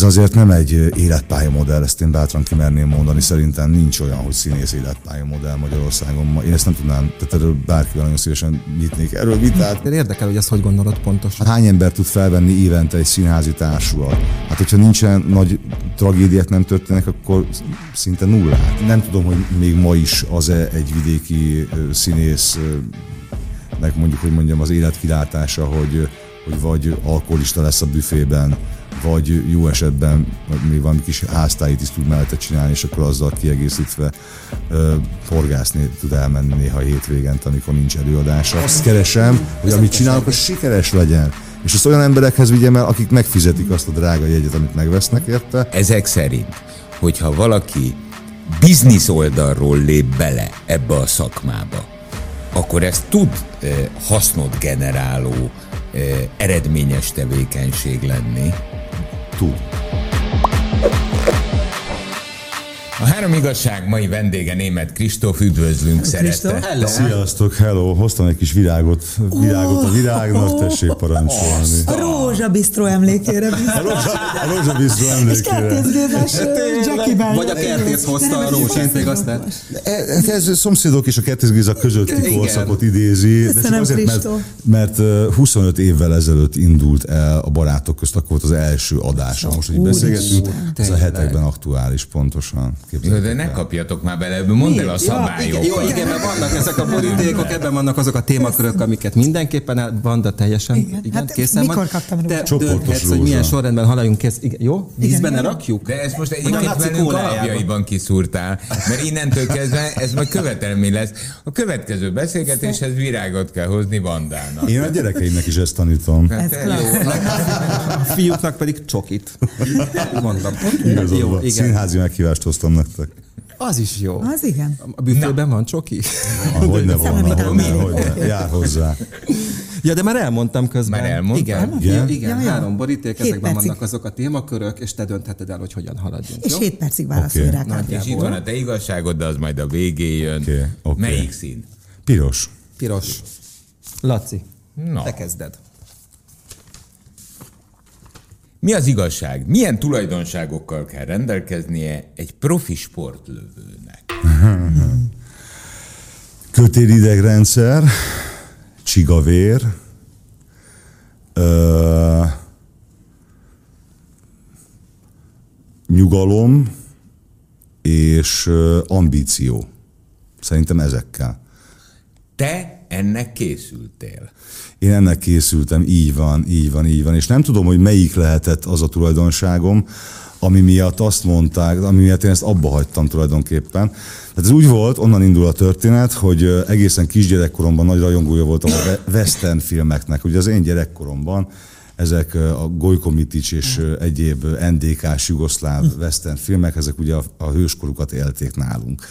Ez azért nem egy életpályamodell, ezt én bátran kimerném mondani. Szerintem nincs olyan, hogy színész életpályamodell Magyarországon. Én ezt nem tudnám, tehát erről bárkivel nagyon szívesen nyitnék erről vitát. Érdekel, hogy ezt hogy gondolod pontosan. Hát hány ember tud felvenni évente egy színházi társulat? Hát, hogyha nincsen nagy tragédiák nem történnek, akkor szinte nullát. Nem tudom, hogy még ma is az-e egy vidéki színész mondjuk, hogy mondjam, az életkilátása, hogy, hogy vagy alkoholista lesz a büfében, vagy jó esetben még valami kis háztáit is tud mellette csinálni, és akkor azzal kiegészítve ö, horgászni tud elmenni néha hétvégén, amikor nincs előadása. Azt keresem, hogy amit csinálok, az sikeres legyen. És ezt olyan emberekhez vigyem el, akik megfizetik azt a drága jegyet, amit megvesznek érte. Ezek szerint, hogyha valaki biznisz oldalról lép bele ebbe a szakmába, akkor ez tud eh, hasznot generáló, eh, eredményes tevékenység lenni. Tud. A három igazság mai vendége német Kristóf, üdvözlünk szeretettel. Hello. Sziasztok, hello! Hoztam egy kis virágot, virágot a virágnak, tessék parancsolni. A Rózsa emlékére. A Rózsa, a Rózsa Bistró emlékére. Jackie Vagy a kertész hozta a rózsát, aztán. Ez, ez szomszédok és a kertészgéza közötti korszakot idézi, de csak azért, mert, mert 25 évvel ezelőtt indult el a barátok közt, akkor volt az első adása. Most, hogy beszélgetünk, ez a hetekben aktuális pontosan. Jó, de ne kapjatok már bele, mondd el a szabályokat. Jó, igen, mert vannak ezek a borítékok, ebben vannak azok a témakörök, amiket mindenképpen el, van, de teljesen igen, igen hát készen mikor van. kaptam Te dönthetsz, hogy milyen sorrendben haladjunk kész. Igen, jó? Vízben ne rakjuk? De ez most egyébként velünk alapjaiban kiszúrtál, mert innentől kezdve ez majd követelmény lesz. A következő beszélgetéshez virágot kell hozni Vandának. Én a gyerekeimnek is ezt tanítom. Hát, ez jó. A fiúknak pedig csokit. Mondom. Jó, igen. Színházi meghívást hoztam nektek. Az is jó. Az igen. A büfében van csoki? Ahogy ne volna, hogy ne, hogy ne. Jár hozzá. Ja, de már elmondtam közben. Már elmondtam? Igen, igen, igen ja, három boríték, ezekben percig. vannak azok a témakörök, és te döntheted el, hogy hogyan haladjunk. És jó? 7 percig válaszolj okay. rá. És itt van a te igazságod, de az majd a végén jön. Okay. Okay. Melyik szín? Piros. Piros. Laci, no. te kezded. Mi az igazság? Milyen tulajdonságokkal kell rendelkeznie egy profi sportlövőnek? Kötélidegrendszer, csigavér, ö, nyugalom és ambíció. Szerintem ezekkel. Te ennek készültél? Én ennek készültem, így van, így van, így van. És nem tudom, hogy melyik lehetett az a tulajdonságom, ami miatt azt mondták, ami miatt én ezt abba hagytam tulajdonképpen. Tehát ez úgy volt, onnan indul a történet, hogy egészen kisgyerekkoromban nagy rajongója voltam a western filmeknek. Ugye az én gyerekkoromban ezek a Gojko Mitic és egyéb NDK-s jugoszláv western filmek, ezek ugye a, a hőskorukat élték nálunk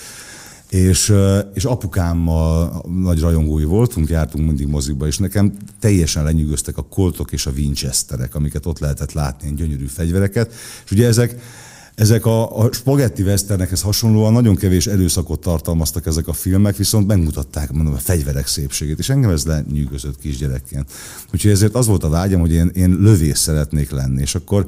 és, és apukámmal nagy rajongói voltunk, jártunk mindig mozikba, és nekem teljesen lenyűgöztek a koltok és a Winchesterek, amiket ott lehetett látni, ilyen gyönyörű fegyvereket, és ugye ezek, ezek a, a spagetti westernekhez hasonlóan nagyon kevés erőszakot tartalmaztak ezek a filmek, viszont megmutatták mondom, a fegyverek szépségét, és engem ez lenyűgözött kisgyerekként. Úgyhogy ezért az volt a vágyam, hogy én, én lövész szeretnék lenni, és akkor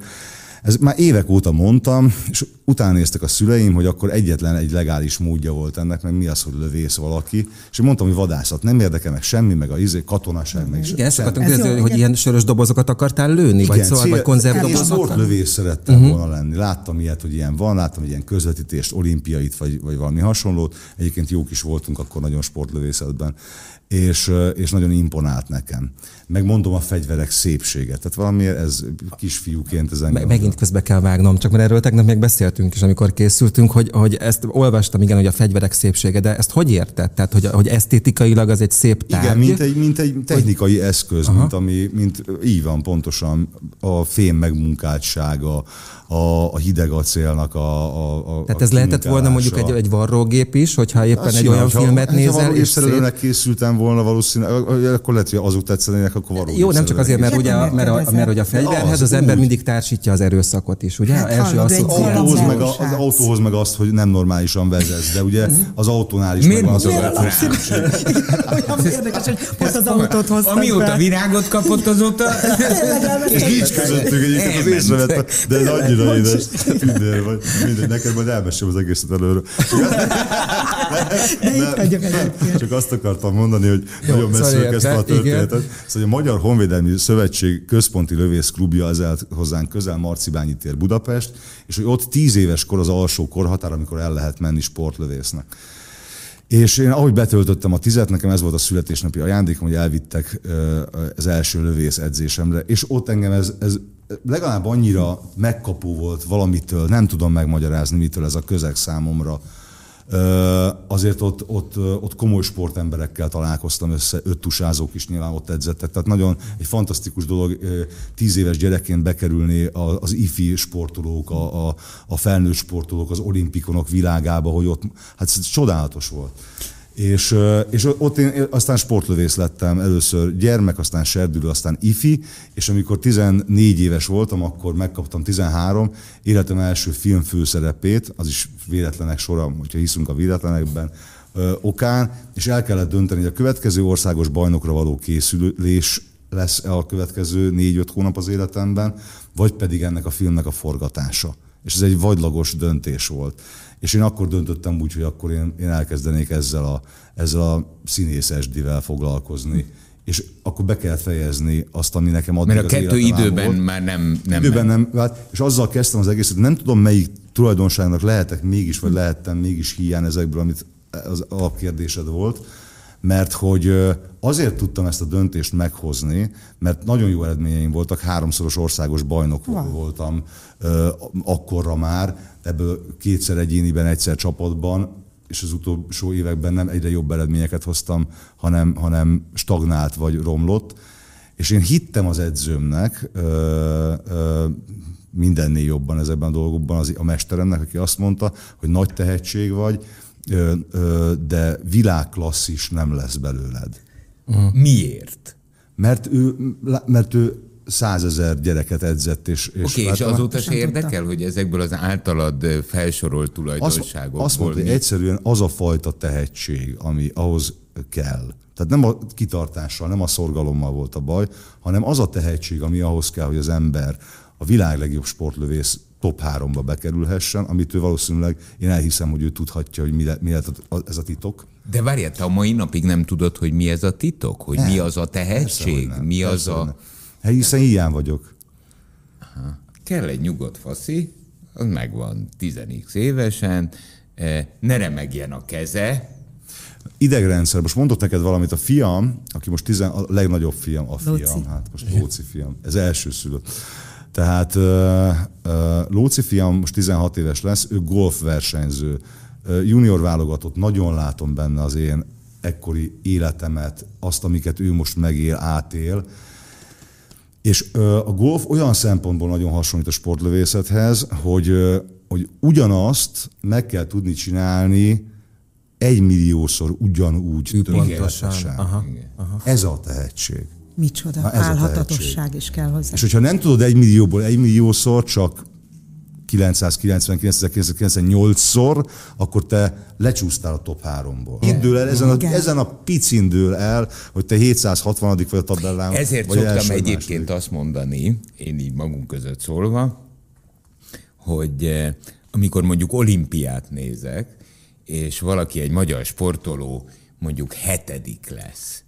ez már évek óta mondtam, és utána néztek a szüleim, hogy akkor egyetlen egy legális módja volt ennek, meg mi az, hogy lövész valaki. És én mondtam, hogy vadászat nem érdekel meg semmi, meg a izé, katonaság, meg Igen, ezt akartam kérdezni, hogy ilyen sörös dobozokat akartál lőni, vagy, szóval, vagy konzervdobozokat? Én sportlövész szerettem uh-huh. volna lenni. Láttam ilyet, hogy ilyen van, láttam ilyen közvetítést, olimpiait, vagy, vagy valami hasonlót. Egyébként jók is voltunk akkor nagyon sportlövészetben és, és nagyon imponált nekem. Megmondom a fegyverek szépséget. Tehát valamiért ez kisfiúként ez engem... Megint közbe kell vágnom, csak mert erről tegnap még beszéltünk is, amikor készültünk, hogy, hogy ezt olvastam, igen, hogy a fegyverek szépsége, de ezt hogy érted? Tehát, hogy, hogy esztétikailag az egy szép tárgy? Igen, mint egy, mint egy technikai hogy... eszköz, mint ami, mint így van pontosan a fém megmunkáltsága, a, a hideg acélnak a, a, a Tehát ez a lehetett volna mondjuk egy, egy varrógép is, hogyha éppen Azt egy olyan ha, filmet ha, nézel. Ha és szép... készültem volna valószínűleg, akkor lehet, hogy azok tetszenének, akkor varrógép. Jó, nem csak azért, mert ugye, mert a, mert, hogy a fegyverhez az ember mindig társítja az erőszakot is, ugye? Hát, első asszociáció. meg a, az autóhoz meg azt, hogy nem normálisan vezetsz, de ugye az autónál is Miért megvan az? Olyan érdekes, hogy pont az autót hoztad Amióta virágot kapott, azóta... És nincs közöttük egyébként, az észrevettem, de ez annyira édes. Minden, vagy mindegy, neked majd elmesélem az egészet előről. De itt vagyok egyébként. Csak azt akartam mondani, hogy Jó, nagyon szóval messzire kezdtem a igen. történetet. Szóval a Magyar Honvédelmi Szövetség központi lövészklubja az el hozzánk közel, Marcibányi tér Budapest, és hogy ott tíz éves kor az alsó korhatár, amikor el lehet menni sportlövésznek. És én ahogy betöltöttem a tizet, nekem ez volt a születésnapi ajándékom, hogy elvittek az első lövész edzésemre, és ott engem ez, ez legalább annyira megkapó volt valamitől, nem tudom megmagyarázni, mitől ez a közeg számomra. Azért ott, ott, ott komoly sportemberekkel találkoztam össze, öt tusázók is nyilván ott edzettek. Tehát nagyon egy fantasztikus dolog tíz éves gyerekként bekerülni az ifi sportolók, a, a, a felnőtt sportolók, az olimpikonok világába, hogy ott, hát ez csodálatos volt. És, és ott én aztán sportlövész lettem, először gyermek, aztán serdülő, aztán ifi, és amikor 14 éves voltam, akkor megkaptam 13, életem első film főszerepét, az is véletlenek sora, hogyha hiszünk a véletlenekben, okán, és el kellett dönteni, hogy a következő országos bajnokra való készülés lesz a következő négy-öt hónap az életemben, vagy pedig ennek a filmnek a forgatása. És ez egy vagylagos döntés volt. És én akkor döntöttem úgy, hogy akkor én, én elkezdenék ezzel a, ezzel a színész SD-vel foglalkozni. És akkor be kellett fejezni azt, ami nekem addig Mert a kettő időben volt. már nem... nem Időben nem, hát, és azzal kezdtem az egészet, nem tudom melyik tulajdonságnak lehetek mégis, vagy lehettem mégis hiány ezekből, amit az alapkérdésed volt, mert hogy azért tudtam ezt a döntést meghozni, mert nagyon jó eredményeim voltak, háromszoros országos bajnok wow. voltam akkorra már, ebből kétszer egyéniben, egyszer csapatban, és az utolsó években nem egyre jobb eredményeket hoztam, hanem, hanem stagnált vagy romlott. És én hittem az edzőmnek, ö, ö, mindennél jobban ezekben a dolgokban, az, a mesteremnek, aki azt mondta, hogy nagy tehetség vagy, de világklasszis nem lesz belőled. Miért? Mert ő, mert ő százezer gyereket edzett, és... és, Oké, okay, és azóta se érdekel, hogy ezekből az általad felsorolt azt, tulajdonságokból azt mondta, hogy egyszerűen az a fajta tehetség, ami ahhoz kell. Tehát nem a kitartással, nem a szorgalommal volt a baj, hanem az a tehetség, ami ahhoz kell, hogy az ember a világ legjobb sportlövész top 3-ba bekerülhessen, amit ő valószínűleg, én elhiszem, hogy ő tudhatja, hogy mi, le, mi lehet ez a titok. De várjál, te a mai napig nem tudod, hogy mi ez a titok? Hogy mi az a Persze, tehetség? nem. Mi az Persze, hogy a... nem. Hát hiszen hiány vagyok. Kell egy nyugodt faszi, az megvan 10 évesen, eh, ne remegjen a keze, Idegrendszer, most mondok neked valamit, a fiam, aki most tizen, a legnagyobb fiam, a fiam, Lóci. hát most Lóci fiam, ez első szülött. Tehát Lóci fiam most 16 éves lesz, ő golfversenyző, junior válogatott, nagyon látom benne az én ekkori életemet, azt, amiket ő most megél, átél, és a golf olyan szempontból nagyon hasonlít a sportlövészethez, hogy, hogy ugyanazt meg kell tudni csinálni egymilliószor ugyanúgy Ő tökéletesen. pontosan. Aha. Ez a tehetség. Micsoda, Na, álhatatosság is kell hozzá. És hogyha nem tudod egy millióból egy milliószor, csak 999.998-szor, akkor te lecsúsztál a top 3-ból. Itt dől el, ezen a, Igen. ezen a picin dől el, hogy te 760 vagy a tabellán. Ezért vagy szoktam első, egyébként második. azt mondani, én így magunk között szólva, hogy eh, amikor mondjuk olimpiát nézek, és valaki egy magyar sportoló mondjuk hetedik lesz,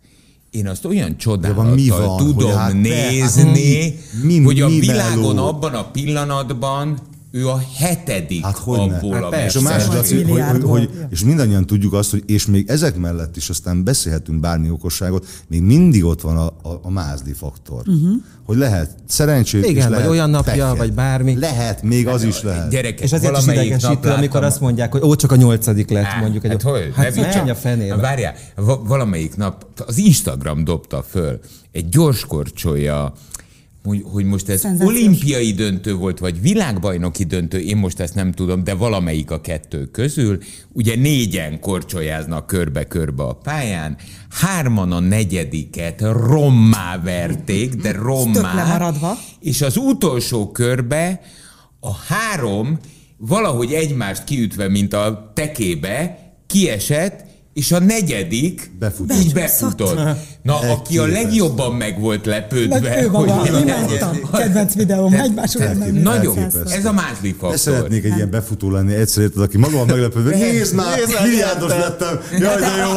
én azt olyan van, csodálattal van, tudom hogy hát te- nézni, mi- mi- hogy a mi világon meló? abban a pillanatban ő a hetedik Hát hogyne. abból Hát a persze. És a másik, hogy, hogy, hogy, hogy, és mindannyian tudjuk azt, hogy és még ezek mellett is aztán beszélhetünk bármi okosságot, még mindig ott van a, a, a mázdi faktor. Uh-huh. Hogy lehet szerencsét, Igen, és vagy lehet olyan napja, pekhet. vagy bármi. Lehet, még az is lehet. Gyerekek, És ezért is valamelyik idegesítő, nap amikor azt mondják, hogy ó, csak a nyolcadik lett, Á, mondjuk. Egy, hát, hogy? hát Ne menj a fenébe. Várjál, va- valamelyik nap az Instagram dobta föl egy gyorskorcsolya, hogy, hogy most ez Szenzációs. olimpiai döntő volt, vagy világbajnoki döntő, én most ezt nem tudom, de valamelyik a kettő közül. Ugye négyen korcsolyáznak körbe-körbe a pályán, hárman a negyediket rommá verték, de rommá. tök lemaradva. És az utolsó körbe a három valahogy egymást kiütve, mint a tekébe, kiesett, és a negyedik Befutott. így befutott. Na, aki a legjobban meg volt lepődve, Meg ő maga, imádtam. Kedvenc videóm, Tehát megnézem. Nagyon, ez a mázli De faktor. szeretnék egy ilyen befutó lenni, egyszer érted, aki maga van meglepődve, nézd már, milliárdos lettem, jaj de jó,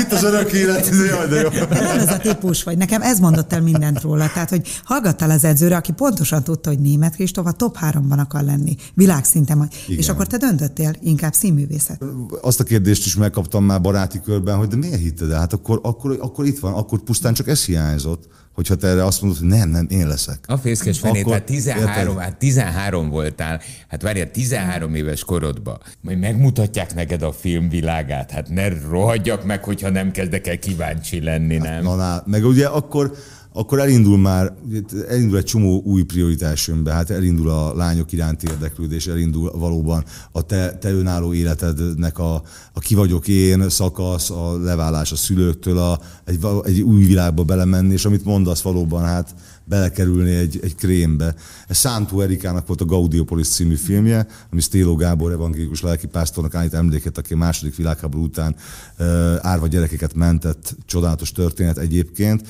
itt az örök élet, jaj de jó. Nem ez a típus vagy. Nekem ez mondott el mindent róla. Tehát, hogy hallgattál az edzőre, aki pontosan tudta, hogy német Kristóf a top háromban akar lenni. Világszinten. majd. És akkor te döntöttél inkább színművészet. Azt a kérdést is megkaptam már baráti körben, hogy de miért hitted el? Hát akkor, akkor, akkor itt van, akkor pusztán csak ez hiányzott, hogyha te erre azt mondod, hogy nem, nem, én leszek. A fészkes fené, Akkor- tehát 13, érted? hát 13 voltál, hát várjál, 13 éves korodba, majd megmutatják neked a filmvilágát, hát ne rohadjak meg, hogyha nem kezdek el kíváncsi lenni, nem? Na, na, meg ugye akkor, akkor elindul már, elindul egy csomó új prioritás jön hát elindul a lányok iránti érdeklődés, elindul valóban a te, te önálló életednek a, a ki vagyok én szakasz, a leválás a szülőktől, a, egy, egy új világba belemenni, és amit mondasz valóban, hát belekerülni egy, egy krémbe. Ez Szántó Erikának volt a Gaudiopolis című filmje, ami Stéló Gábor evangélikus lelkipásztornak állít emléket, aki a második világháború után uh, árva gyerekeket mentett, csodálatos történet egyébként,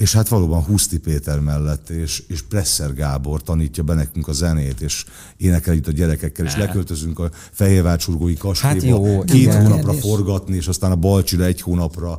és hát valóban Huszti Péter mellett, és, és Presser Gábor tanítja be nekünk a zenét, és énekel itt a gyerekekkel, és leköltözünk a Fehérvárcsurgói kastélyba, Hát jó, két igen. hónapra forgatni, és aztán a Balcsira egy hónapra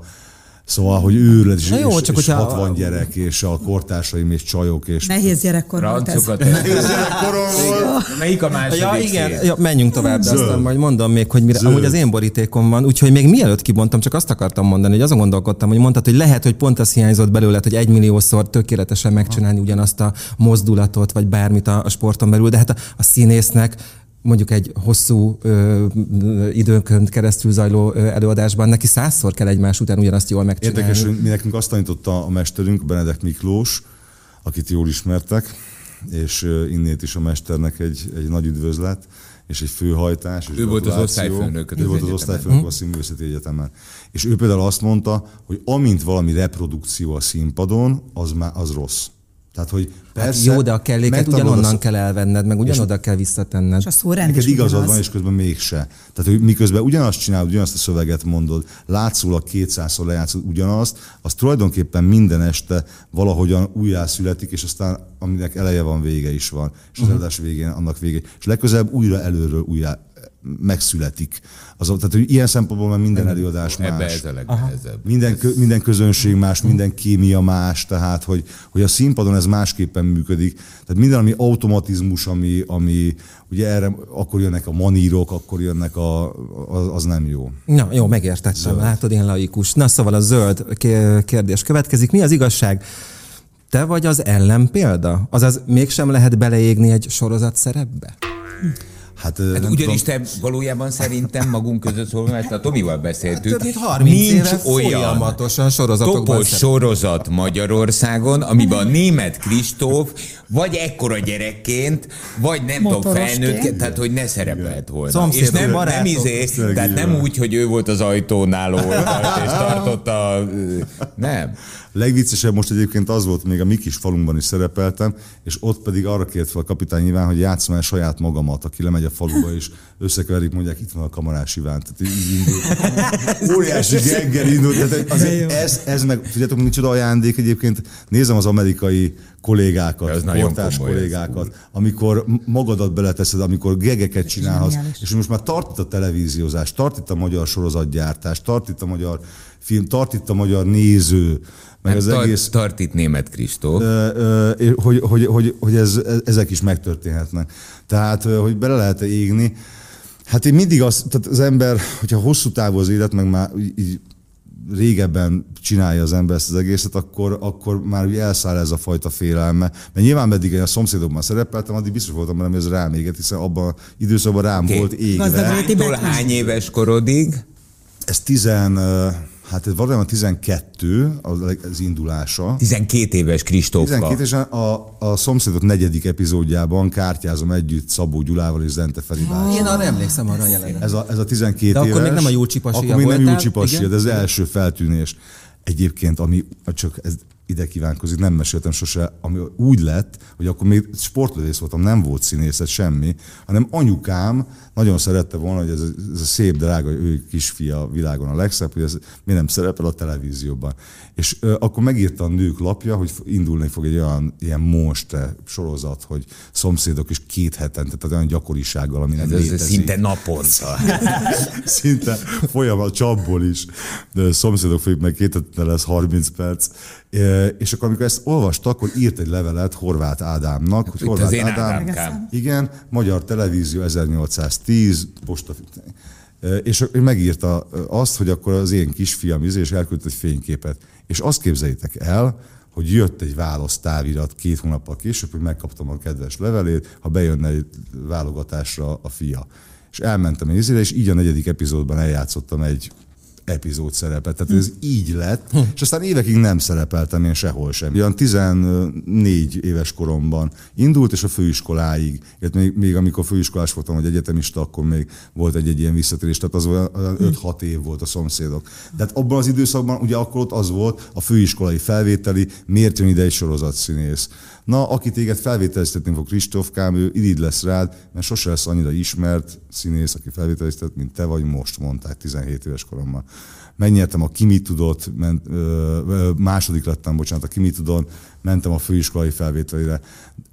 Szóval, hogy őrület, és, Na jó, és, csak és hogyha- 60 gyerek, és a kortársaim, és csajok, és... Nehéz gyerekkor volt ez. Francokat. Gyerekkorom volt. Melyik a második Ja, igen, ja, menjünk tovább, de Zöld. aztán majd mondom még, hogy mire, Zöld. amúgy az én borítékom van, úgyhogy még mielőtt kibontam, csak azt akartam mondani, hogy azon gondolkodtam, hogy mondtad, hogy lehet, hogy pont az hiányzott belőled, hogy egymilliószor tökéletesen megcsinálni ugyanazt a mozdulatot, vagy bármit a, a sporton belül, de hát a, a színésznek mondjuk egy hosszú ö, időkön keresztül zajló ö, előadásban neki százszor kell egymás után ugyanazt jól megcsinálni. Érdekes, hogy mi nekünk azt tanította a mesterünk, Benedek Miklós, akit jól ismertek, és innét is a mesternek egy, egy nagy üdvözlet, és egy főhajtás. És Ő volt az gratuláció. osztályfőnököd Ő volt az osztályfőnök a Színművészeti Egyetemen. És ő például azt mondta, hogy amint valami reprodukció a színpadon, az már az rossz. Tehát, hogy Hát persze, jó, de a kelléket ugyanonnan a- kell elvenned, meg ugyanoda kell visszatenned. És a szórend Neked igazad ugyanaz. van, és közben mégse. Tehát, hogy miközben ugyanazt csinálod, ugyanazt a szöveget mondod, látszólag kétszázszor lejátszod ugyanazt, az tulajdonképpen minden este valahogyan újjá születik, és aztán aminek eleje van, vége is van. És az előadás végén annak vége. És legközelebb újra előről újjá megszületik. Az, tehát, hogy ilyen szempontból már minden előadás Ebbe más. ez a legnehezebb. Minden, kö, minden közönség más, minden kémia más, tehát hogy, hogy a színpadon ez másképpen működik. Tehát minden, ami automatizmus, ami, ami ugye erre akkor jönnek a manírok, akkor jönnek a, az, az nem jó. Na, jó, megértettem, zöld. látod, én laikus. Na, szóval a zöld ké- kérdés következik. Mi az igazság? Te vagy az ellenpélda? Azaz mégsem lehet beleégni egy sorozat szerepbe? Hát, Hát nem ugyanis tudom, te valójában szerintem magunk között szólva, mert a Tomival beszéltük, Több mint 30 nincs éve olyan folyamatosan sorozatokban topos sorozat Magyarországon, amiben a német Kristóf vagy ekkora gyerekként, vagy nem tudom, felnőttként, tehát hogy ne szerepelt volna. Szomszédok, és nem, nem barátok. izé, Tényleg tehát nem úgy, hogy ő volt az ajtónál és tartotta, nem. Legviccesebb most egyébként az volt, még a mi kis falunkban is szerepeltem, és ott pedig arra kért fel a kapitány Iván, hogy játszom el saját magamat, aki lemegy a faluba, és összekeverik, mondják, itt van a kamarás Iván. Tehát így indul. Óriási geggel indult. Tehát azért ez, ez meg, tudjátok, micsoda ajándék egyébként. Nézem az amerikai kollégákat, Ez kortárs komoly, ez kollégákat, amikor magadat beleteszed, amikor gegeket csinálhatsz, Zseniális. és most már tart itt a televíziózás, tart itt a magyar sorozatgyártás, tart itt a magyar film, tart itt a magyar néző, meg az tart, egész tart itt német Kristóf. hogy, hogy, hogy, hogy ez, ezek is megtörténhetnek. Tehát, hogy bele lehet égni. Hát én mindig az, tehát az ember, hogyha hosszú távú az élet, meg már így, régebben csinálja az ember ezt az egészet, akkor, akkor már úgy elszáll ez a fajta félelme. Mert nyilván meddig én a szomszédokban szerepeltem, addig biztos voltam benne, hogy ez rám éget, hiszen abban időszakban rám Oké. volt égve. Gazdag léti Hánytól betűs. hány éves korodig? Ez tizen, hát ez valójában 12 az, indulása. 12 éves Kristófka. 12 és a, a szomszédok negyedik epizódjában kártyázom együtt Szabó Gyulával és Zente Ferivel. Én arra emlékszem arra a jelenetre. Ez a, ez a 12 De akkor éves. még nem a Júlcsi pasia Akkor még nem voltál, Júlcsi pasia, igen? de ez az első feltűnés. Egyébként, ami csak ez ide kívánkozik, nem meséltem sose, ami úgy lett, hogy akkor még sportlövész voltam, nem volt színészet, semmi, hanem anyukám nagyon szerette volna, hogy ez, ez a szép, drága, ő kisfia világon a legszebb, hogy ez mi nem szerepel a televízióban. És ö, akkor megírta a nők lapja, hogy indulni fog egy olyan ilyen monstre sorozat, hogy szomszédok is két hetente, tehát olyan gyakorisággal, ami nem Ez, ez létezik. szinte naponta. Szinte folyamat csapból is. De szomszédok fogjuk meg két hetente lesz 30 perc. E, És akkor, amikor ezt olvasta, akkor írt egy levelet Horváth Ádámnak, hogy Itt Horváth Ádám, Ádámkám. igen, Magyar Televízió 1810, posta, és megírta azt, hogy akkor az én kisfiam izé, és elküldte egy fényképet. És azt képzeljétek el, hogy jött egy választávirat két hónappal később, hogy megkaptam a kedves levelét, ha bejönne egy válogatásra a fia. És elmentem egy izére, és így a negyedik epizódban eljátszottam egy epizód szerepet. Tehát ez így lett, és aztán évekig nem szerepeltem én sehol sem. Olyan 14 éves koromban indult, és a főiskoláig, illetve még, még amikor főiskolás voltam, vagy egyetemista, akkor még volt egy, egy ilyen visszatérés, tehát az olyan olyan 5-6 év volt a szomszédok. De hát abban az időszakban ugye akkor ott az volt a főiskolai felvételi, miért jön ide egy sorozatszínész. Na, aki téged felvételiztetni fog, Kristófkám, ő irigy lesz rád, mert sose lesz annyira ismert színész, aki felvételiztet, mint te vagy most, mondták 17 éves koromban. Megnyertem a Kimi Tudot, ment, ö, második lettem, bocsánat, a Kimi Tudon, mentem a főiskolai felvételire.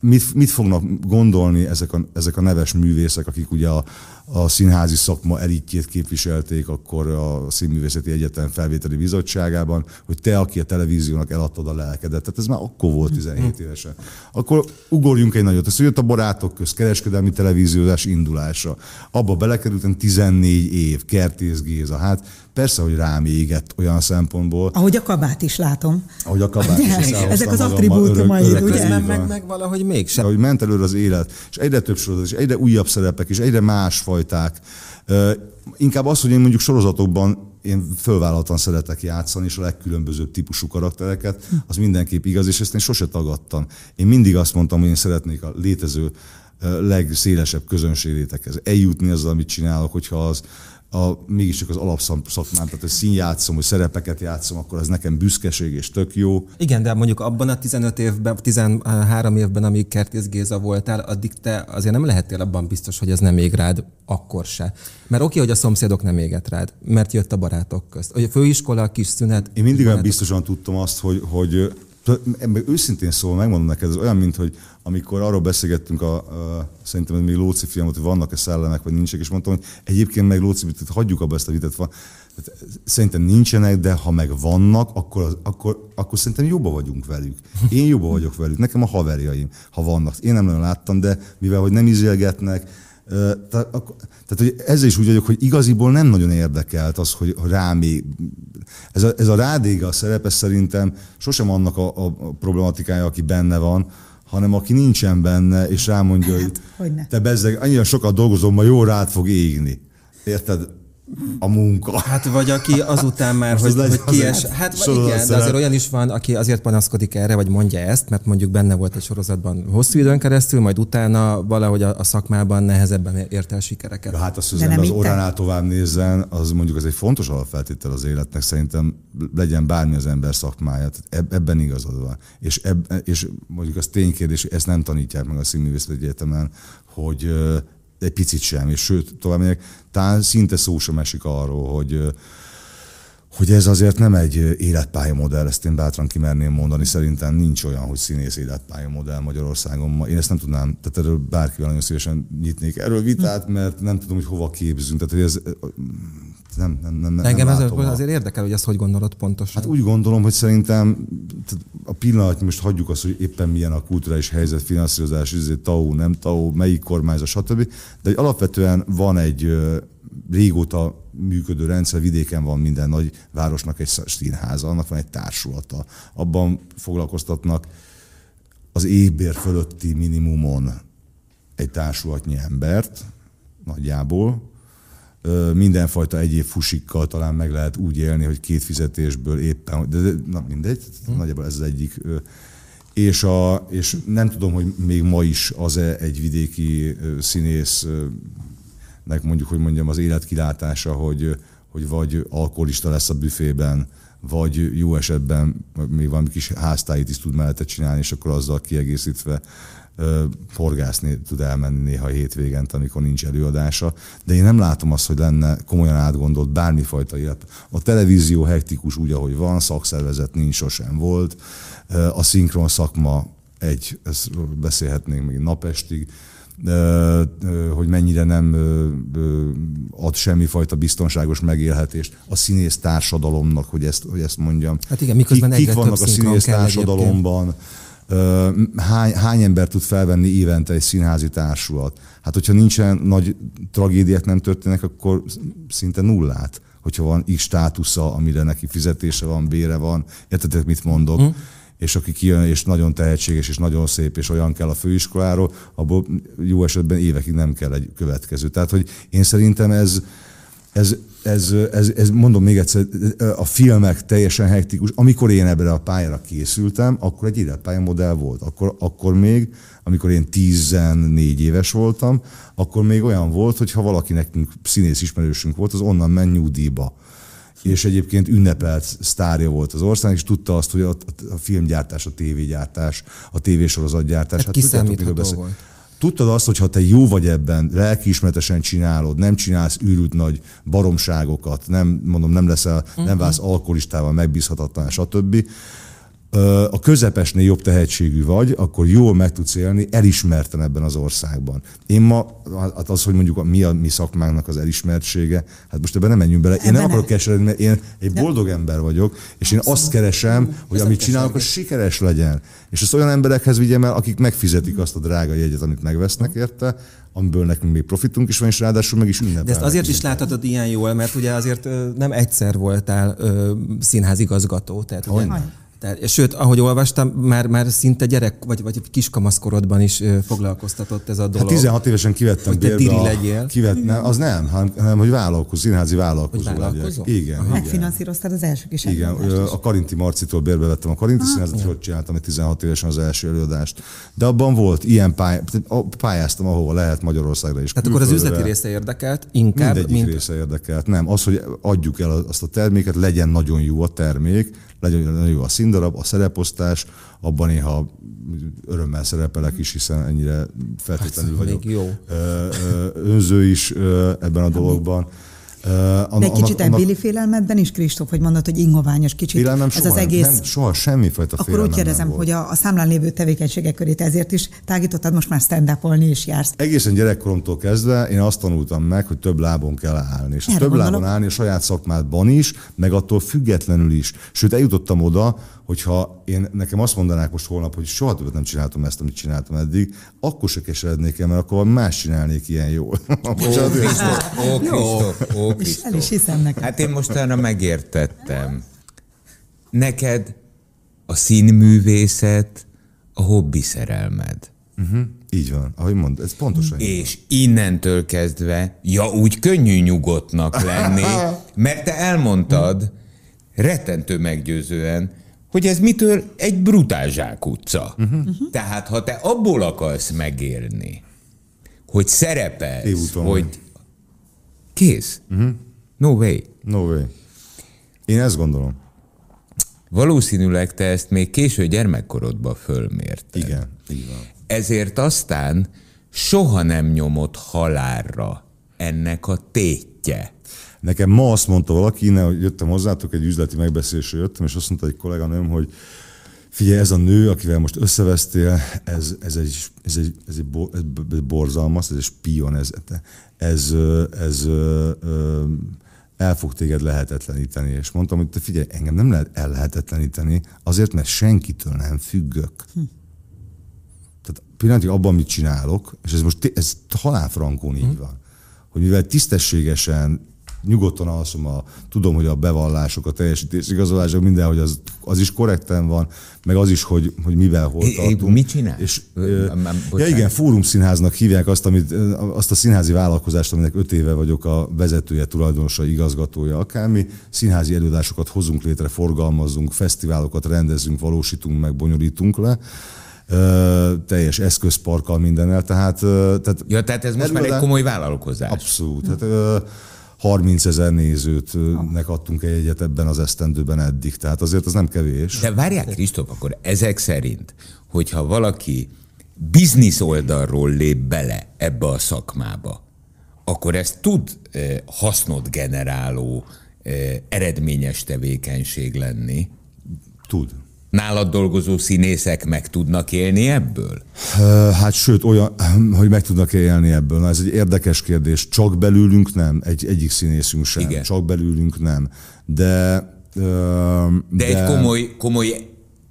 Mit, mit fognak gondolni ezek a, ezek a neves művészek, akik ugye a, a színházi szakma elitjét képviselték akkor a Színművészeti Egyetem felvételi bizottságában, hogy te, aki a televíziónak eladtad a lelkedet. Tehát ez már akkor volt 17 évesen. Akkor ugorjunk egy nagyot. Ez jött a barátok köz, kereskedelmi televíziózás indulása. Abba belekerültem 14 év, Kertész Géza. Hát persze, hogy rám égett olyan szempontból, Ahogy a kabát is látom. ahogy a kabát is Ezek összehoztam az attribútumaid, ugye? meg, van. meg valahogy mégsem. ahogy ment előre az élet, és egyre több sorozat, és egyre újabb szerepek, és egyre másfajták. Ö, Inkább az, hogy én mondjuk sorozatokban én fölvállaltan szeretek játszani, és a legkülönbözőbb típusú karaktereket, az mindenképp igaz, és ezt én sose tagadtam. Én mindig azt mondtam, hogy én szeretnék a létező legszélesebb közönségrétekhez eljutni azzal, amit csinálok, hogyha az a, mégiscsak az alapszakmám, tehát hogy színjátszom, hogy szerepeket játszom, akkor az nekem büszkeség és tök jó. Igen, de mondjuk abban a 15 évben, 13 évben, amíg Kertész Géza voltál, addig te azért nem lehettél abban biztos, hogy ez nem ég rád akkor se. Mert oké, hogy a szomszédok nem éget rád, mert jött a barátok közt. Hogy a főiskola, a kis szünet. Én mindig olyan biztosan tudtam azt, hogy, hogy őszintén szól, megmondom neked, ez olyan, mint hogy amikor arról beszélgettünk, a, a, szerintem még Lóci fiam, hogy vannak-e szellemek, vagy nincsek, és mondtam, hogy egyébként meg Lóci, tehát hagyjuk abba ezt a vitet, van. Tehát szerintem nincsenek, de ha meg vannak, akkor, akkor, akkor szerintem jobban vagyunk velük. Én jobban vagyok velük. Nekem a haverjaim, ha vannak. Én nem nagyon láttam, de mivel hogy nem izélgetnek, Tehát, akkor- tehát hogy ezzel is úgy vagyok, hogy igaziból nem nagyon érdekelt az, hogy hogy rám ég- ez a, ez a rádéga a szerepe szerintem sosem annak a, a, problematikája, aki benne van, hanem aki nincsen benne, és rámondja, hogy hogyne. te bezzeg, annyira sokat dolgozom, ma jó rád fog égni. Érted? A munka. Hát vagy aki azután már, Most hogy, az hogy kies, hát igen, de szerep. azért olyan is van, aki azért panaszkodik erre, vagy mondja ezt, mert mondjuk benne volt egy sorozatban hosszú időn keresztül, majd utána valahogy a, a szakmában nehezebben ért el sikereket. Ja, hát azt, hogy az ember az orránál tovább nézzen, az mondjuk az egy fontos alapfeltétel az életnek, szerintem legyen bármi az ember szakmája, tehát eb- ebben igazad van. És, eb- és mondjuk az ténykérdés, ezt nem tanítják meg a színművészeti egyetemen, hogy egy picit sem, és sőt, tovább megyek, talán szinte szó sem esik arról, hogy hogy ez azért nem egy életpályamodell, ezt én bátran kimerném mondani. Szerintem nincs olyan, hogy színész életpályamodell Magyarországon. Ma Én ezt nem tudnám, tehát erről bárkivel nagyon szívesen nyitnék erről vitát, mert nem tudom, hogy hova képzünk. Tehát, hogy ez nem, nem, nem, nem Engem ez a- azért érdekel, hogy ezt hogy gondolod pontosan. Hát úgy gondolom, hogy szerintem a pillanat, most hagyjuk azt, hogy éppen milyen a kulturális helyzet, finanszírozás, izé, TAU, nem TAU, melyik kormányzat, stb. De hogy alapvetően van egy régóta működő rendszer, vidéken van minden nagy városnak egy színháza, annak van egy társulata. Abban foglalkoztatnak az évbér fölötti minimumon egy társulatnyi embert, nagyjából, mindenfajta egyéb fusikkal talán meg lehet úgy élni, hogy két fizetésből éppen, de, de na mindegy, Hm. nagyjából ez az egyik. És, a, és nem tudom, hogy még ma is az-e egy vidéki színésznek mondjuk, hogy mondjam, az életkilátása, hogy, hogy vagy alkoholista lesz a büfében, vagy jó esetben még valami kis háztáit is tud mellette csinálni, és akkor azzal kiegészítve forgászni tud elmenni néha hétvégent, amikor nincs előadása, de én nem látom azt, hogy lenne komolyan átgondolt bármifajta élet. A televízió hektikus úgy, ahogy van, szakszervezet nincs, sosem volt, a szinkron szakma egy, ezt beszélhetnénk még napestig, hogy mennyire nem ad semmifajta biztonságos megélhetést a színész társadalomnak, hogy ezt, hogy ezt mondjam. Hát igen, miközben kik, kik vannak a színész társadalomban, hány, hány ember tud felvenni évente egy színházi társulat? Hát, hogyha nincsen nagy tragédiák nem történnek, akkor szinte nullát. Hogyha van X státusza, amire neki fizetése van, bére van, értetek, mit mondok? Mm és aki kijön, és nagyon tehetséges, és nagyon szép, és olyan kell a főiskoláról, abból jó esetben évekig nem kell egy következő. Tehát, hogy én szerintem ez, ez, ez, ez, ez, mondom még egyszer, a filmek teljesen hektikus. Amikor én ebben a pályára készültem, akkor egy életpályamodell volt. Akkor, akkor még, amikor én 14 éves voltam, akkor még olyan volt, hogy ha valakinek színész ismerősünk volt, az onnan ment nyugdíjba és egyébként ünnepelt sztárja volt az ország, és tudta azt, hogy a, a filmgyártás, a tévégyártás, a tévésorozatgyártás. Hát, hát kiszámítható volt. Tudtad azt, hogy ha te jó vagy ebben, lelkiismeretesen csinálod, nem csinálsz űrült nagy baromságokat, nem, mondom, nem leszel, uh-huh. nem mhm. válsz alkoholistával, megbízhatatlan, stb., a közepesnél jobb tehetségű vagy, akkor jól meg tudsz élni elismerten ebben az országban. Én ma, hát az, hogy mondjuk mi a mi szakmánknak az elismertsége, hát most ebben nem menjünk bele. Én nem akarok keseredni, mert én egy boldog ember vagyok, és én azt keresem, hogy amit csinálok, az sikeres legyen. És ezt olyan emberekhez vigyem el, akik megfizetik azt a drága jegyet, amit megvesznek érte, amiből nekünk még profitunk is van, és ráadásul meg is ünnepelnek. De ezt azért is láthatod ilyen jól, mert ugye azért nem egyszer voltál színházigazgató. Tehát ugye, tehát, sőt, ahogy olvastam, már, már szinte gyerek, vagy, vagy kiskamaszkorodban is foglalkoztatott ez a dolog. Hát 16 évesen kivettem hogy diri a, legyél. Kivet, nem, az nem, hanem, hogy vállalkozó, színházi vállalkozó, hogy vállalkozó? legyek. Igen, igen. Megfinanszíroztad az első kis Igen, a Karinti Marcitól bérbe vettem a Karinti ah, színházat, és ott csináltam egy 16 évesen az első előadást. De abban volt ilyen pály, pályáztam, ahova lehet Magyarországra is. Tehát akkor az üzleti része érdekelt, inkább, Mindegyik mint... része érdekelt. Nem, az, hogy adjuk el azt a terméket, legyen nagyon jó a termék, legyen nagyon jó a színdarab, a szereposztás, abban néha örömmel szerepelek is, hiszen ennyire feltétlenül hát, vagyok jó. önző is ebben a dologban. De egy kicsit ebbéli félelmedben is, Kristóf, hogy mondod, hogy ingoványos kicsit Félelmem ez soha, az egész... Nem, soha semmifajta Akkor úgy kérdezem, hogy a, a számlán lévő tevékenységek körét ezért is tágítottad, most már stand is jársz. Egészen gyerekkoromtól kezdve én azt tanultam meg, hogy több lábon kell állni. És Erre több gondolom. lábon állni a saját szakmádban is, meg attól függetlenül is. Sőt, eljutottam oda, hogyha én nekem azt mondanák most holnap, hogy soha többet nem csináltam ezt, amit csináltam eddig, akkor se keserednék el, mert akkor más csinálnék ilyen jól. Ó, Kristóf, ó, Kristóf. El is hiszem neked. Hát én mostanra megértettem. Neked a színművészet a hobbi szerelmed. Uh-huh. Így van, ahogy mond, ez pontosan. És van. innentől kezdve, ja, úgy könnyű nyugodtnak lenni, mert te elmondtad rettentő meggyőzően, hogy ez mitől egy brutál zsákutca. Uh-huh. Uh-huh. Tehát, ha te abból akarsz megélni, hogy szerepelsz, hogy kész. Uh-huh. No way. No way. Én ezt gondolom. Valószínűleg te ezt még késő gyermekkorodban fölmérted. Igen, így van. Ezért aztán soha nem nyomott halálra ennek a tétje. Nekem ma azt mondta valaki, innen, hogy jöttem hozzátok, egy üzleti megbeszélésre jöttem, és azt mondta egy kolléganőm, hogy figyelj, ez a nő, akivel most összevesztél, ez, ez, egy, ez, egy, ez egy, bo, ez borzalmas, ez egy spion, ez, ez, ez, el fog téged lehetetleníteni. És mondtam, hogy te figyelj, engem nem lehet ellehetetleníteni, azért, mert senkitől nem függök. Hm. Tehát pillanatig abban, mit csinálok, és ez most ez halálfrankón így hm. van, hogy mivel tisztességesen nyugodtan alszom, a, tudom, hogy a bevallások, a teljesítés igazolások, mindenhogy az, az is korrekten van, meg az is, hogy, hogy mivel hol tartunk. Mit csinál? És, ja igen, Fórum Színháznak hívják azt, amit, azt a színházi vállalkozást, aminek öt éve vagyok a vezetője, tulajdonosa, igazgatója, akármi. Színházi előadásokat hozunk létre, forgalmazunk, fesztiválokat rendezünk, valósítunk meg, bonyolítunk le. Teljes eszközparkkal mindennel, tehát... tehát ja, tehát ez most már egy komoly vállalkozás. Abszolút. Tehát, uh, 30 ezer nézőtnek adtunk egy egyet ebben az esztendőben eddig, tehát azért az nem kevés. De várják, Kristóf, akkor ezek szerint, hogyha valaki biznisz oldalról lép bele ebbe a szakmába, akkor ez tud hasznot generáló, eredményes tevékenység lenni. Tud. Nálad dolgozó színészek meg tudnak élni ebből? Hát sőt, olyan, hogy meg tudnak élni ebből. Na, ez egy érdekes kérdés. Csak belülünk nem, egy, egyik színészünk sem. Igen. Csak belülünk nem. De... De, de egy komoly, komoly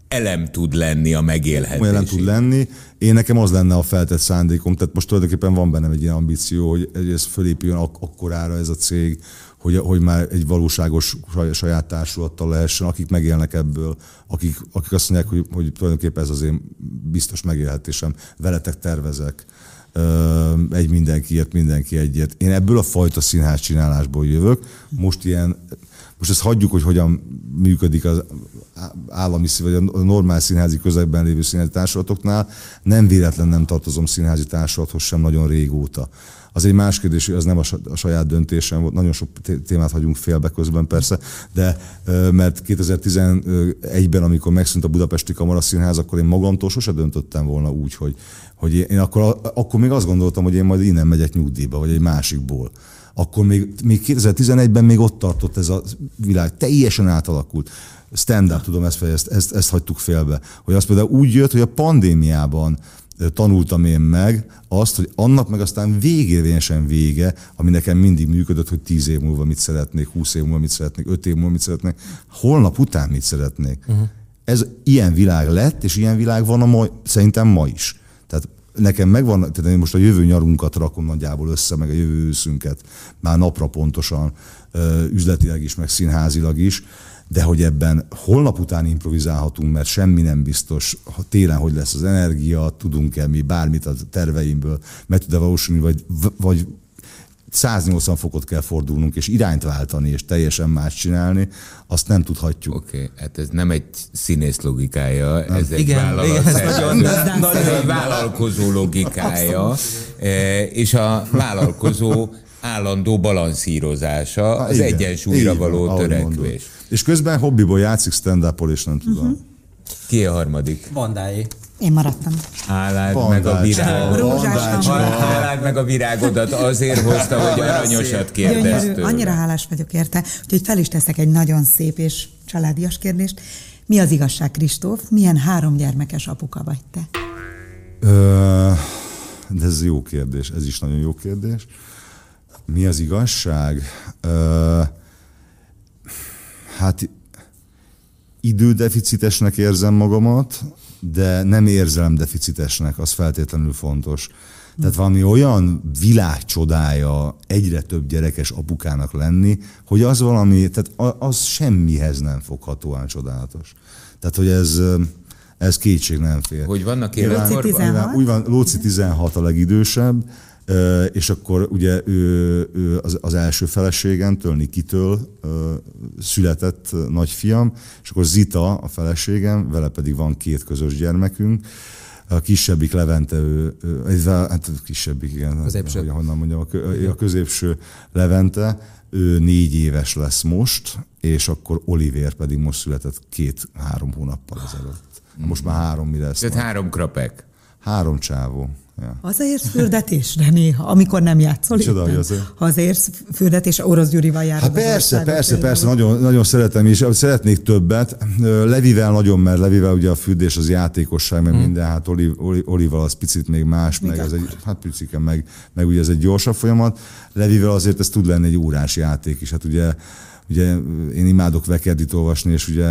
elem tud lenni a megélhetés. olyan nem tud lenni. Én nekem az lenne a feltett szándékom, tehát most tulajdonképpen van bennem egy ilyen ambíció, hogy hogy ez fölépüljön ak- akkorára ez a cég, hogy, hogy már egy valóságos saj- saját társulattal lehessen, akik megélnek ebből, akik, akik azt mondják, hogy, hogy tulajdonképpen ez az én biztos megélhetésem, veletek tervezek, egy mindenkiért, mindenki egyért. Én ebből a fajta színház csinálásból jövök. Most ilyen, most ezt hagyjuk, hogy hogyan működik az állami vagy a normál színházi közegben lévő színházi társulatoknál. Nem véletlen nem tartozom színházi társulathoz sem nagyon régóta. Az egy más kérdés, hogy az nem a sa- a saját döntésem volt. Nagyon sok té- témát hagyunk félbe közben persze, de mert 2011-ben, amikor megszűnt a Budapesti Kamaraszínház, akkor én magamtól sose döntöttem volna úgy, hogy, hogy én, akkor, akkor még azt gondoltam, hogy én majd innen megyek nyugdíjba, vagy egy másikból akkor még, még 2011-ben még ott tartott ez a világ, teljesen átalakult. Stand-up, tudom, ezt, ezt, ezt, ezt hagytuk félbe. Hogy az például úgy jött, hogy a pandémiában tanultam én meg azt, hogy annak meg aztán végérvényesen vége, ami nekem mindig működött, hogy 10 év múlva mit szeretnék, 20 év múlva mit szeretnék, 5 év múlva mit szeretnék, holnap után mit szeretnék. Uh-huh. Ez ilyen világ lett, és ilyen világ van a mai, szerintem ma is. Tehát nekem megvan, tehát én most a jövő nyarunkat rakom nagyjából össze, meg a jövő őszünket, már napra pontosan, üzletileg is, meg színházilag is, de hogy ebben holnap után improvizálhatunk, mert semmi nem biztos, ha télen hogy lesz az energia, tudunk-e mi bármit a terveimből, meg tud-e valósulni, vagy, vagy 180 fokot kell fordulnunk, és irányt váltani, és teljesen más csinálni, azt nem tudhatjuk. Oké, okay, hát ez nem egy színész logikája, ez egy Igen, vállalat, igen, ez ez, nagyon- ez egy vállalkozó logikája, eh, és a vállalkozó állandó balanszírozása, az igen, egyensúlyra így van, való ahogy törekvés. mondod. És közben hobbiból játszik stand és nem tudom. Uh-huh. Ki a harmadik? Vandáé. Én maradtam. Hálád Van meg a dács. virág. Rózsás Van van. Hálád meg a virágodat azért hozta, hogy aranyosat kérdezz Gyönyörű, annyira hálás vagyok érte, úgyhogy fel is teszek egy nagyon szép és családias kérdést. Mi az igazság, Kristóf? Milyen három gyermekes apuka vagy te? Ö, de ez jó kérdés, ez is nagyon jó kérdés. Mi az igazság? Ö, hát idődeficitesnek érzem magamat, de nem érzelemdeficitesnek, az feltétlenül fontos. Tehát valami olyan világcsodája egyre több gyerekes apukának lenni, hogy az valami, tehát az semmihez nem foghatóan csodálatos. Tehát, hogy ez, ez kétség nem fér. Hogy vannak Lóci életkorban? 16? Úgy van, Lóci 16 a legidősebb, és akkor ugye ő, ő az, az első feleségemtől, Nikitől született nagyfiam, és akkor Zita a feleségem, vele pedig van két közös gyermekünk, a kisebbik Levente, ő, ő, ez- hát a kisebbik, igen, Középső. hogy honnan mondjam, a, kö, a középső Levente, ő négy éves lesz most, és akkor Oliver pedig most született két-három hónappal ezelőtt. Most már három mi lesz? Tehát három krapek. Három csávó. Ja. Hazaérsz fürdetésre néha, amikor nem játszol éppen? hogy azért? Hazaérsz fürdetésre, Orosz Gyurival járod Hát persze, persze, például. persze, nagyon, nagyon szeretem, és szeretnék többet. Levivel nagyon, mert Levivel ugye a fürdés, az játékosság, meg minden, hát Oli, Oli, Olival az picit még más, meg ez egy, hát picike, meg, meg ugye ez egy gyorsabb folyamat. Levivel azért ez tud lenni egy órás játék is, hát ugye Ugye én imádok Vekerdit olvasni, és ugye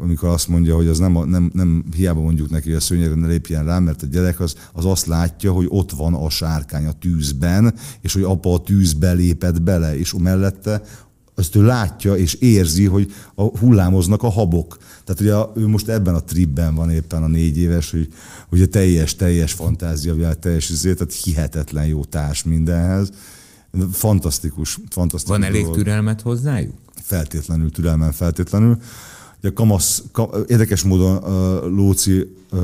amikor azt mondja, hogy az nem, nem, nem hiába mondjuk neki, hogy a szőnyegre ne lépjen rá, mert a gyerek az, az azt látja, hogy ott van a sárkány a tűzben, és hogy apa a tűzbe lépett bele, és mellette azt ő látja és érzi, hogy a hullámoznak a habok. Tehát ugye ő most ebben a tripben van éppen a négy éves, hogy ugye teljes, teljes fantázia, teljes izé, tehát hihetetlen jó társ mindenhez. Fantasztikus, fantasztikus. Van elég dolog. türelmet hozzájuk? Feltétlenül, türelmen feltétlenül. Ugye kamasz, ka, érdekes módon uh, Lóci uh,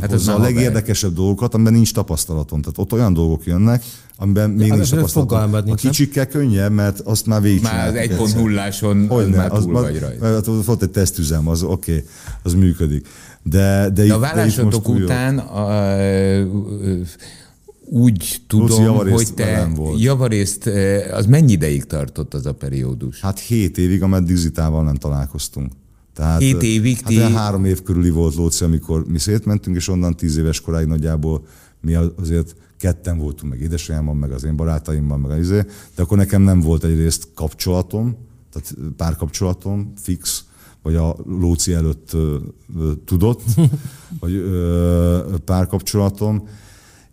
Hát hát az a legérdekesebb dolgokat, amiben nincs tapasztalatom. Tehát ott olyan dolgok jönnek, amiben még nincs ezzel tapasztalatom. A nincs, kicsikkel könnyebb, mert azt már végig Már az 1.0-áson Hogyne, már túl az, vagy rajta. mert ott volt egy tesztüzem, az oké, okay, az működik. De, de, De itt- a vállásotok után a, úgy tudom, javarészt hogy te volt. javarészt, ö, az mennyi ideig tartott az a periódus? Hát hét évig, ameddig Zitával nem találkoztunk. Tehát, Hét évig hát ti- három év körüli volt Lóci, amikor mi szétmentünk, és onnan tíz éves koráig nagyjából mi azért ketten voltunk, meg édesanyámmal, meg az én barátaimmal, meg az izé, de akkor nekem nem volt egyrészt kapcsolatom, tehát párkapcsolatom fix, vagy a Lóci előtt ö, ö, tudott, vagy ö, párkapcsolatom,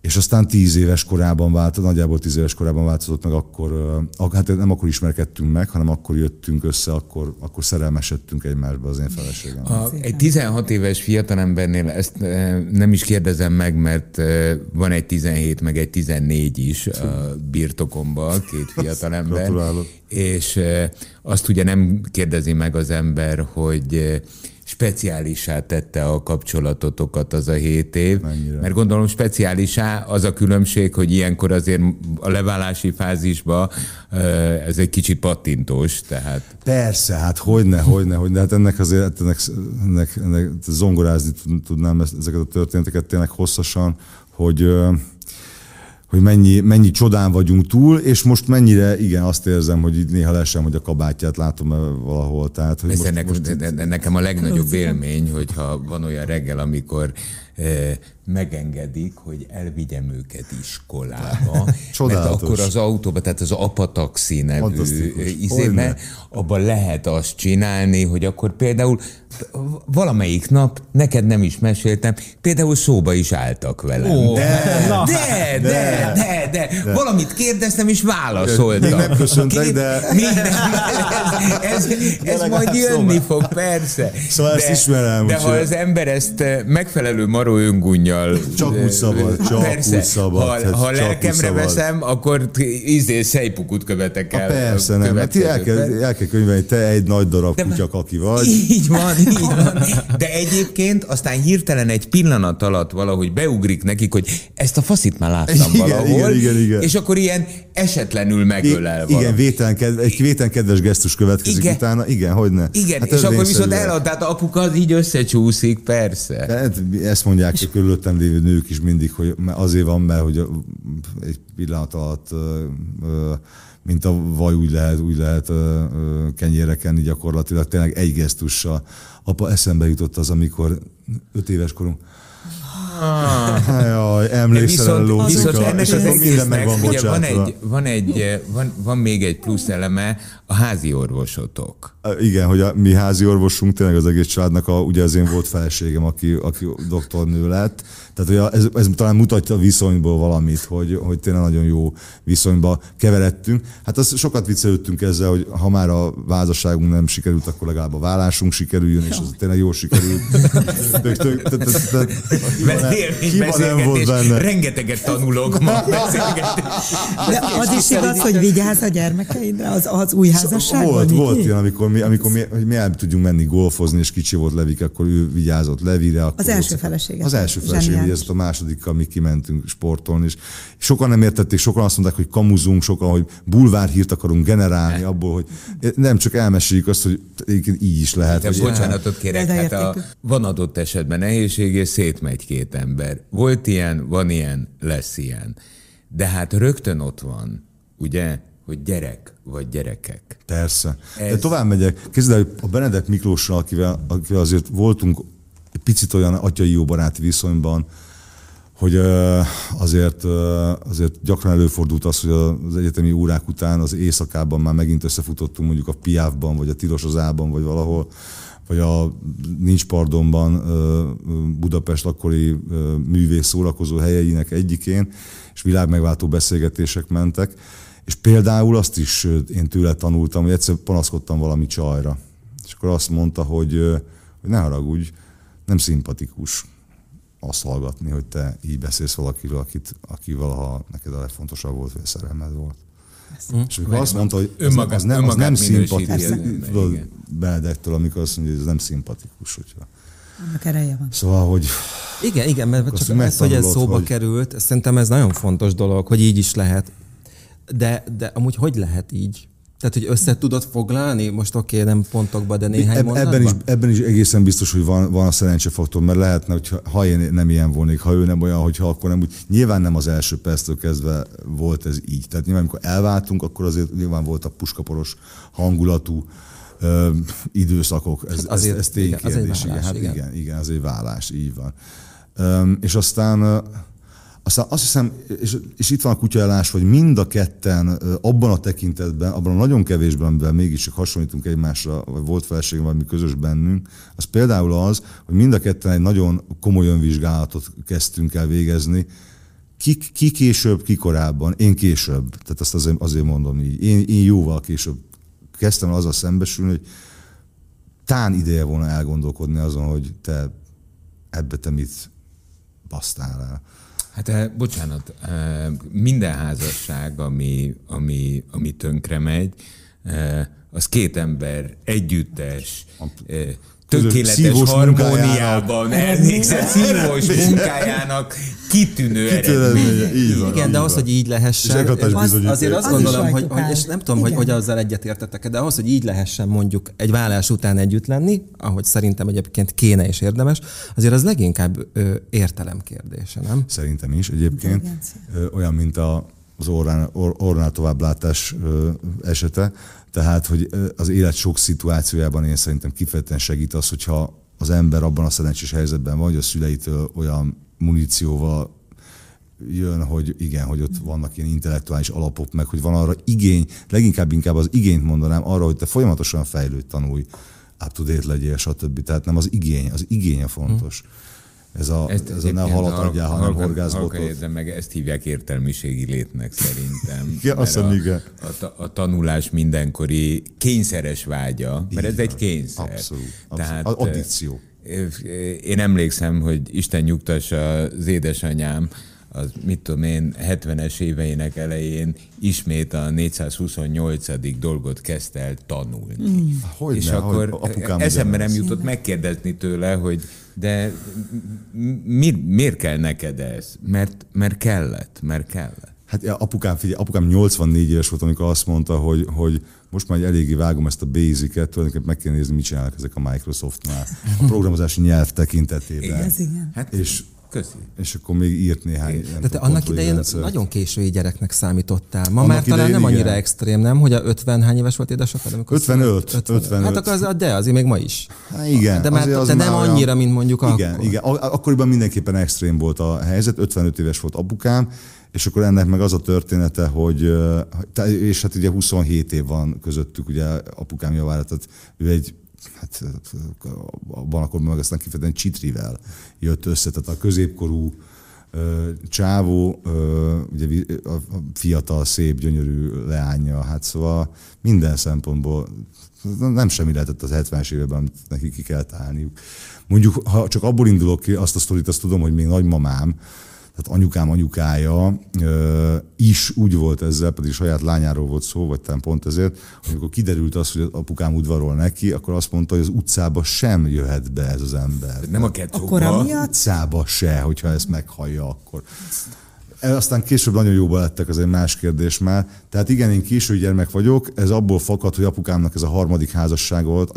és aztán tíz éves korában változott, nagyjából tíz éves korában változott meg, akkor, hát nem akkor ismerkedtünk meg, hanem akkor jöttünk össze, akkor, akkor szerelmesedtünk egymásba az én feleségem. A, egy 16 éves fiatalembernél ezt nem is kérdezem meg, mert van egy 17 meg egy 14 is a birtokomban, két fiatalember. Gratulálok. És azt ugye nem kérdezi meg az ember, hogy speciálisá tette a kapcsolatotokat az a hét év. Mennyire? Mert gondolom speciálisá az a különbség, hogy ilyenkor azért a leválási fázisban e, ez egy kicsit pattintós, tehát Persze, hát hogyne, hogyne, hogyne. Hát ennek azért, ennek, ennek, ennek zongorázni tud- tudnám ezeket a történeteket tényleg hosszasan, hogy hogy mennyi, mennyi csodán vagyunk túl, és most mennyire, igen, azt érzem, hogy így néha lesem, hogy a kabátját látom -e valahol. Tehát, hogy most, most, most ne, ne, nekem a legnagyobb élmény, hogyha van olyan reggel, amikor megengedik, hogy elvigyem őket iskolába, mert Csodálatos. akkor az autóba, tehát az apataxi nevű izébe, abban lehet azt csinálni, hogy akkor például valamelyik nap, neked nem is meséltem, például szóba is álltak velem. Ó, de, na. de, de, de, de, de, valamit kérdeztem, és válaszoltam. Még nem köszöntek, de- nem, ez, ez, ez legalább majd jönni szóba. fog, persze. Szóval ezt ismerem, De ha az ember ezt megfelelő maró öngunnyal... Csak úgy szabad, csak persze, úgy szabad, Ha, hát ha lelkemre veszem, akkor izé szejpukut követek Ha el. persze, a nem. Hát el kell, el kell könyvelni, te egy nagy darab De- kutya aki vagy. Így van, így van. De egyébként aztán hirtelen egy pillanat alatt valahogy beugrik nekik, hogy ezt a faszit már láttam Igen, valahol, igen, igen, igen. és akkor ilyen esetlenül megölel Igen, valami. vételen, ked- egy vételen kedves gesztus következik Igen. utána. Igen, hogy ne. Igen, Hát és akkor viszont törvényszerűen. elad, tehát apuka az így összecsúszik, persze. De hát ezt mondják a körülöttem lévő nők is mindig, hogy azért van, mert hogy egy pillanat alatt mint a vaj úgy lehet, úgy lehet kenyérre kenni gyakorlatilag, tényleg egy gesztussal. Apa, eszembe jutott az, amikor öt éves korunk, Jaj, emlékszel a viszont, viszont ennek és az akkor minden egésznek meg van ugye van, egy, van, egy, eh, van, van még egy plusz eleme, a házi orvosotok. Igen, hogy a mi házi orvosunk tényleg az egész családnak, a, ugye az én volt feleségem, aki, aki doktornő lett. Tehát ugye ez, ez talán mutatja a viszonyból valamit, hogy, hogy tényleg nagyon jó viszonyba keveredtünk. Hát az sokat viccelődtünk ezzel, hogy ha már a házasságunk nem sikerült, akkor legalább a vállásunk sikerüljön, és az tényleg jól sikerült. Hiba nem- volt benne. rengeteget tanulok ma. De az is igaz, hogy vigyázz a gyermekeidre, az, az új házasságban? Volt, volt ilyen, amikor mi, amikor mi, hogy mi el tudjunk menni golfozni, és kicsi volt Levik, akkor ő vigyázott Levire. Akkor Az első felesége. Az első feleségem Zseniális. vigyázott, a másodikkal mi kimentünk sportolni, és sokan nem értették, sokan azt mondták, hogy kamuzunk, sokan, hogy bulvárhírt akarunk generálni abból, hogy nem csak elmeséljük azt, hogy így is lehet. De hogy bocsánatot kérek, hát a, van adott esetben nehézség, és szétmegy két ember. Volt ilyen, van ilyen, lesz ilyen. De hát rögtön ott van, ugye, hogy gyerek vagy gyerekek. Persze. Ez... De tovább megyek. Képzeld el, a Benedek Miklóssal, akivel, akivel azért voltunk egy picit olyan atyai jó baráti viszonyban, hogy azért, azért gyakran előfordult az, hogy az egyetemi órák után az éjszakában már megint összefutottunk mondjuk a Piávban, vagy a Tirosozában, vagy valahol, vagy a Nincs Pardonban Budapest akkori művész szórakozó helyeinek egyikén, és világmegváltó beszélgetések mentek. És például azt is én tőle tanultam, hogy egyszer panaszkodtam valami csajra. És akkor azt mondta, hogy, hogy ne haragudj, nem szimpatikus azt hallgatni, hogy te így beszélsz valakiről, akit, aki valaha neked a legfontosabb volt, vagy a szerelmed volt. És amikor azt mondta, hogy az, Önmagát- az nem, az nem szimpatikus, tudod. Benedektől, amikor azt mondja, hogy ez nem szimpatikus, hogyha Annak ereje van. Szóval, hogy Igen, igen, mert Akkor csak ez, hogy ez szóba hogy- került, szerintem ez nagyon fontos dolog, hogy így is lehet. De, de amúgy hogy lehet így? Tehát, hogy össze tudod foglalni? Most oké, okay, nem pontokba, de néhány Eb- mondatba? ebben, is, ebben is egészen biztos, hogy van, van a szerencsefaktor, mert lehetne, hogy ha én nem ilyen volnék, ha ő nem olyan, hogyha akkor nem úgy. Nyilván nem az első perctől kezdve volt ez így. Tehát nyilván, amikor elváltunk, akkor azért nyilván voltak puskaporos hangulatú ö, időszakok. Ez, Hát azért, ez, ez az ténykérdés. Igen, válás, hát igen. igen, igen, az egy vállás, így van. Öm, és aztán aztán azt hiszem, és, és itt van a kutyaelás, hogy mind a ketten abban a tekintetben, abban a nagyon kevésben, amiben mégis csak hasonlítunk egymásra, vagy volt felségem valami közös bennünk, az például az, hogy mind a ketten egy nagyon komoly önvizsgálatot kezdtünk el végezni, ki, ki később, ki korábban, én később, tehát azt azért, azért mondom így, én, én jóval később kezdtem el azzal szembesülni, hogy tán ideje volna elgondolkodni azon, hogy te ebbe te mit basztál el. Hát eh, bocsánat, eh, minden házasság, ami, ami, ami tönkre megy, eh, az két ember együttes, eh, tökéletes szívós harmóniában elvégzett szívós munkájának kitűnő eredmény. Eredménye, így van. Igen, így de van. hogy így lehessen, az, azért azt Az gondolom, hogy, hogy, és nem tudom, hogy, Igen. hogy azzal egyetértetek de ahhoz, hogy így lehessen mondjuk egy vállás után együtt lenni, ahogy szerintem egyébként kéne és érdemes, azért az leginkább ö, értelem kérdése, nem? Szerintem is egyébként. Ö, Olyan, mint a, az orrán, or, orránál továbblátás esete. Tehát, hogy az élet sok szituációjában én szerintem kifejezetten segít az, hogyha az ember abban a szerencsés helyzetben van, hogy a szüleitől olyan munícióval jön, hogy igen, hogy ott vannak ilyen intellektuális alapok, meg hogy van arra igény, leginkább inkább az igényt mondanám arra, hogy te folyamatosan fejlődj, tanulj, up to date legyél, stb. Tehát nem az igény, az igény fontos. Ez a, ez a ne halat adjál, hanem horgászbotot. de meg ezt hívják értelmiségi létnek szerintem. Igen, azt hiszem, igen. a, a, a, tanulás mindenkori kényszeres vágya, mert ez Így egy van. kényszer. Abszolút, abszolút. Tehát, addikció. Én emlékszem, hogy Isten nyugtassa az édesanyám, az mit tudom én, 70-es éveinek elején ismét a 428. dolgot kezdte el tanulni. Mm. Hogyne, és hogy akkor apukám eszembe nem jutott megkérdezni tőle, hogy de mi, miért kell neked ez? Mert, mert kellett, mert kellett. Hát apukám, figyelj, apukám 84 éves volt, amikor azt mondta, hogy, hogy most már eléggé vágom ezt a basic-et, tulajdonképpen meg kell nézni, mit csinálnak ezek a Microsoftnál, a programozási nyelv tekintetében. Ez igen. Hát, És, köszi. és akkor még írt néhány. nem De te tudom, annak idején rendszert. nagyon késői gyereknek számítottál. Ma Annak már talán nem annyira igen. extrém, nem? Hogy a 50 hány éves volt édesapád? amikor 55, született? 55. Hát akkor az, de azért még ma is. Hát igen. De, már, az de nem már annyira, mint mondjuk Igen, akkor. igen. Akkoriban mindenképpen extrém volt a helyzet, 55 éves volt apukám, és akkor ennek meg az a története, hogy, te- és hát ugye 27 év van közöttük, ugye apukám javára, tehát ő egy hát abban akkor meg aztán kifejezetten csitrivel jött össze, tehát a középkorú csávó, ugye a fiatal, szép, gyönyörű leánya, hát szóval minden szempontból nem semmi lehetett az 70-es években, amit neki ki kellett állniuk. Mondjuk, ha csak abból indulok ki, azt a sztorit, azt tudom, hogy még nagymamám, tehát anyukám anyukája ö, is úgy volt ezzel, pedig saját lányáról volt szó, vagy talán pont ezért, hogy amikor kiderült az, hogy apukám udvarol neki, akkor azt mondta, hogy az utcába sem jöhet be ez az ember. Nem a Akkor kecóba. amiatt utcába se, hogyha ezt meghallja, akkor. E, Aztán később nagyon jóba lettek, az egy más kérdés már. Tehát igen, én késői gyermek vagyok, ez abból fakad, hogy apukámnak ez a harmadik házasság volt.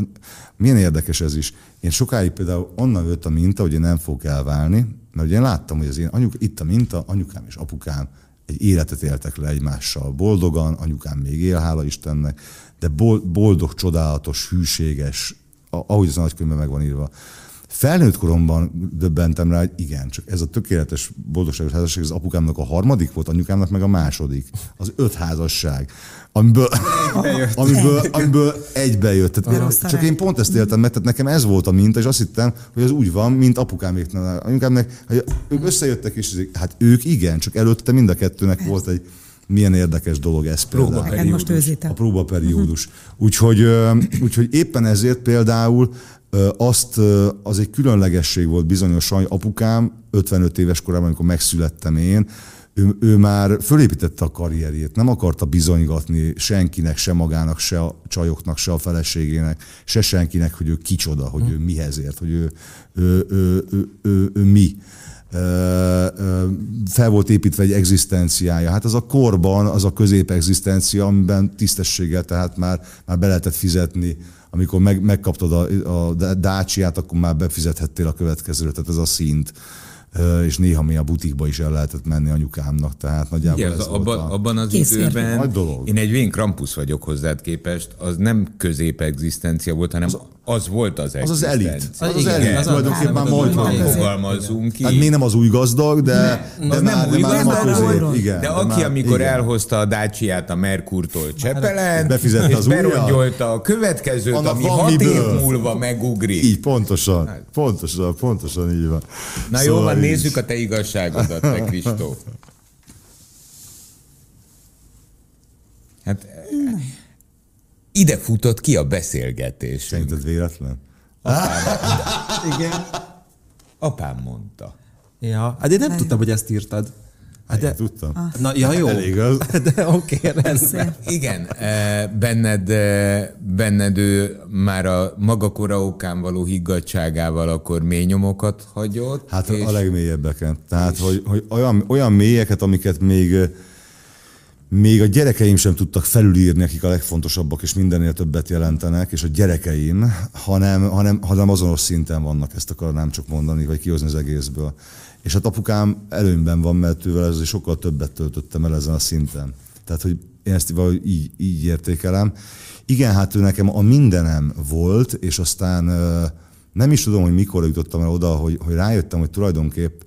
Milyen érdekes ez is. Én sokáig például onnan jött a minta, hogy én nem fogok elválni, mert ugye én láttam, hogy az én anyuk, itt a minta, anyukám és apukám egy életet éltek le egymással boldogan, anyukám még él, hála Istennek, de bol- boldog, csodálatos, hűséges, ahogy az a nagykönyvben meg van írva. Felnőtt koromban döbbentem rá, hogy igen, csak ez a tökéletes boldogságos házasság, az apukámnak a harmadik volt, anyukámnak meg a második. Az öt házasság, amiből, amiből, amiből egybe jött. Tehát csak én pont ezt éltem meg, tehát nekem ez volt a minta, és azt hittem, hogy az úgy van, mint apukáméknál. Anyukámnak, hogy ők összejöttek, és hát ők igen, csak előtte mind a kettőnek volt egy milyen érdekes dolog ez például. Próbaperiódus. neked most őzítem. A próbaperiódus. Úgyhogy, ö, úgyhogy éppen ezért például azt, az egy különlegesség volt bizonyosan, hogy apukám 55 éves korában, amikor megszülettem én, ő, ő már fölépítette a karrierjét, nem akarta bizonygatni senkinek, se magának, se a csajoknak, se a feleségének, se senkinek, hogy ő kicsoda, hogy ő mihez ért, hogy ő, ő, ő, ő, ő, ő mi fel volt építve egy egzisztenciája. Hát az a korban, az a középegzisztencia, amiben tisztességgel tehát már, már be lehetett fizetni, amikor meg, megkaptad a, a dácsiát, akkor már befizethettél a következőre, tehát ez a szint és néha mi a butikba is el lehetett menni anyukámnak, tehát nagyjából Igen, ez abban, a... abban az időben Nagy dolog. én egy vén Krampus vagyok hozzád képest, az nem középegzisztencia volt, hanem az, az volt az Az az elit. Az az elit. Tulajdonképpen majd fogalmazzunk ki. Hát még nem az új gazdag, de, de, de már, nem, új már nem a. Igen, de, de aki, már, amikor igen. elhozta a Dacia-t a Merkurtól Csepelen, Befizette az berongyolta a következőt, Annak ami hat év múlva megugrik. Így, pontosan. Pontosan, pontosan így van. Na jó, van, nézzük a te igazságodat, te Kristóf. Hát ide futott ki a beszélgetés. Szerinted véletlen? Apám, Igen. Apám mondta. Ja, hát én nem tudtam, hogy ezt írtad. Hát de, tudtam. Ah. Na, ja, jó. Elég az. De oké, okay, rendben. Igen, eh, benned, eh, benned ő már a maga koraokán való higgadságával akkor mély nyomokat hagyott. Hát és, a legmélyebbeken. Tehát, és... hogy, hogy olyan, olyan mélyeket, amiket még eh, még a gyerekeim sem tudtak felülírni, akik a legfontosabbak, és mindennél többet jelentenek, és a gyerekeim, hanem, hanem, hanem azonos szinten vannak, ezt akarnám csak mondani, vagy kihozni az egészből. És hát apukám előnyben van, mert ővel ez sokkal többet töltöttem el ezen a szinten. Tehát, hogy én ezt valahogy így, így értékelem. Igen, hát ő nekem a mindenem volt, és aztán nem is tudom, hogy mikor jutottam el oda, hogy, hogy rájöttem, hogy tulajdonképp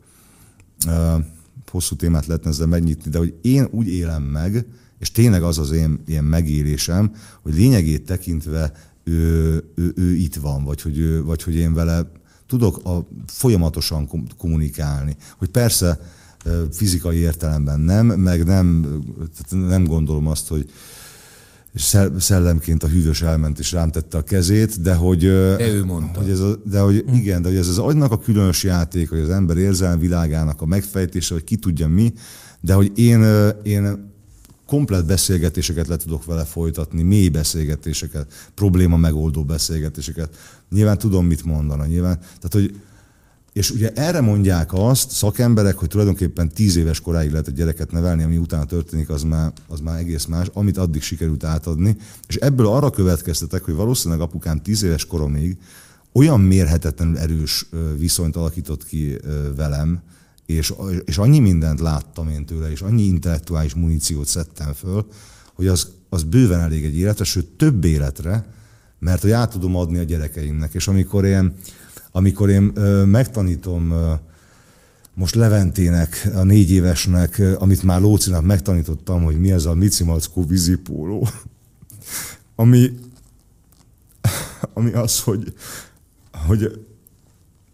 hosszú témát lehetne ezzel megnyitni, de hogy én úgy élem meg, és tényleg az az én ilyen megélésem, hogy lényegét tekintve ő, ő, ő itt van, vagy hogy, ő, vagy hogy én vele tudok a, folyamatosan kommunikálni. Hogy persze fizikai értelemben nem, meg nem, nem gondolom azt, hogy szellemként a hűvös elment és rám tette a kezét, de hogy... De ő mondta. Hogy ez a, de hogy igen, de hogy ez az agynak a különös játék, hogy az ember érzelmi világának a megfejtése, hogy ki tudja mi, de hogy én, én komplet beszélgetéseket le tudok vele folytatni, mély beszélgetéseket, probléma megoldó beszélgetéseket. Nyilván tudom, mit mondana. Nyilván, tehát, hogy és ugye erre mondják azt szakemberek, hogy tulajdonképpen tíz éves koráig lehet egy gyereket nevelni, ami utána történik, az már, az már egész más, amit addig sikerült átadni. És ebből arra következtetek, hogy valószínűleg apukám tíz éves koromig olyan mérhetetlenül erős viszonyt alakított ki velem, és, és annyi mindent láttam én tőle, és annyi intellektuális muníciót szedtem föl, hogy az, az bőven elég egy életre, sőt több életre, mert hogy át tudom adni a gyerekeimnek. És amikor én amikor én megtanítom most Leventének, a négy évesnek, amit már Lócinak megtanítottam, hogy mi ez a Micimackó vízipóló, ami, ami az, hogy, hogy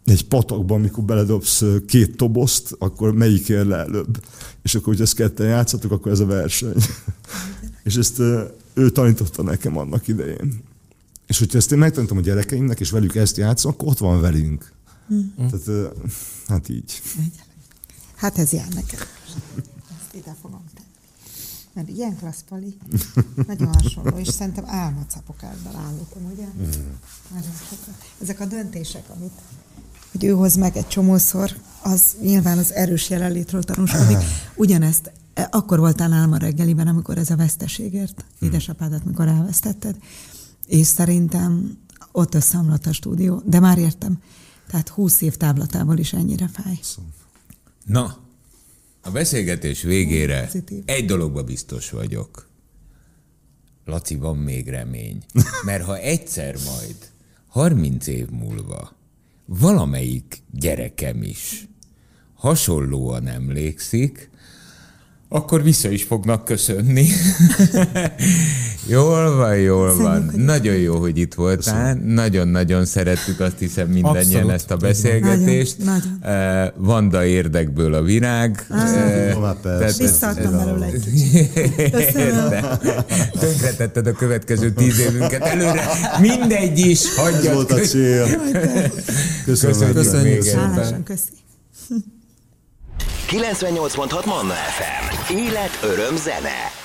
egy patakban, amikor beledobsz két tobozt, akkor melyik ér le előbb. És akkor, hogy ezt ketten játszatok, akkor ez a verseny. és ezt ő tanította nekem annak idején. És hogyha ezt én megtanítom a gyerekeimnek, és velük ezt játszom, akkor ott van velünk. Mm. Tehát, hát így. Hát ez jár nekem. Ezt ide fogom tenni. Mert ilyen klassz pali, nagyon hasonló, és szerintem álmacapokásban állítom, ugye? Mm. Nagyon sokat. Ezek a döntések, amit hogy ő hoz meg egy csomószor, az nyilván az erős jelenlétről tanúskodik. Ugyanezt e, akkor voltál álma reggeliben, amikor ez a veszteségért, mm. édesapádat, mikor elvesztetted és szerintem ott összeomlott a stúdió, de már értem. Tehát 20 év táblatából is ennyire fáj. Na, a beszélgetés végére Pozitív. egy dologba biztos vagyok. Laci, van még remény. Mert ha egyszer majd, 30 év múlva, valamelyik gyerekem is hasonlóan emlékszik, akkor vissza is fognak köszönni. jól van, jól van. Nagyon jó, hogy itt voltál. Nagyon-nagyon szerettük azt hiszem mindannyian Abszolút. ezt a beszélgetést. Nagyon, nagyon. Uh, Vanda érdekből a virág. Uh, Visszaadtam belőle egy Tönkretetted a következő tíz évünket előre. Mindegy is, hagyjad. volt a cél. Köszönöm. Köszönjük, Köszönjük szépen. Köszönjük. 98.6 Manna FM. Élet, öröm, zene.